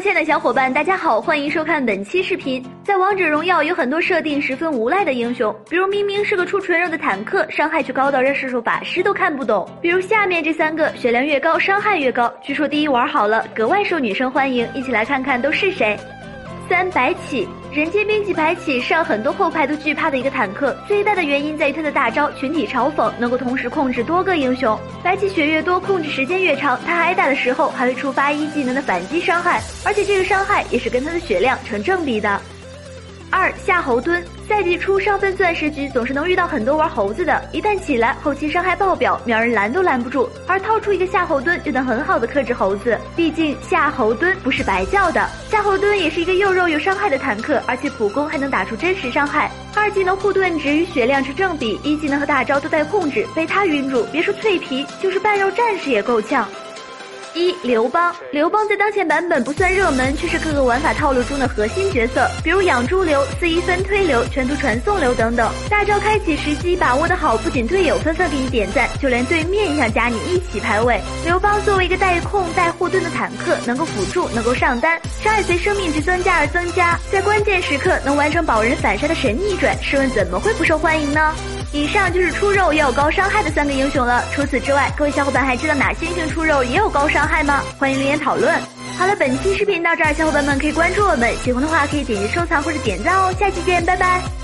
亲爱的小伙伴，大家好，欢迎收看本期视频。在王者荣耀有很多设定十分无赖的英雄，比如明明是个出纯肉的坦克，伤害却高到让射手法师都看不懂。比如下面这三个，血量越高，伤害越高，据说第一玩好了格外受女生欢迎。一起来看看都是谁。三白起，人间兵器白起是让很多后排都惧怕的一个坦克，最大的原因在于他的大招群体嘲讽能够同时控制多个英雄。白起血越多，控制时间越长，他挨打的时候还会触发一技能的反击伤害，而且这个伤害也是跟他的血量成正比的。二夏侯惇，赛季初上分钻石局总是能遇到很多玩猴子的，一旦起来后期伤害爆表，秒人拦都拦不住。而掏出一个夏侯惇就能很好的克制猴子，毕竟夏侯惇不是白叫的。夏侯惇也是一个又肉又伤害的坦克，而且普攻还能打出真实伤害，二技能护盾值与血量成正比，一技能和大招都带控制，被他晕住，别说脆皮，就是半肉战士也够呛。一刘邦，刘邦在当前版本不算热门，却是各个玩法套路中的核心角色，比如养猪流、四一分推流、全图传送流等等。大招开启时机把握的好，不仅队友纷纷给你点赞，就连对面也想加你一起排位。刘邦作为一个带控带护盾的坦克，能够辅助，能够上单，伤害随生命值增加而增加，在关键时刻能完成保人反杀的神逆转，试问怎么会不受欢迎呢？以上就是出肉也有高伤害的三个英雄了。除此之外，各位小伙伴还知道哪些英雄出肉也有高伤害吗？欢迎留言讨论。好了，本期视频到这儿，小伙伴们可以关注我们，喜欢的话可以点击收藏或者点赞哦。下期见，拜拜。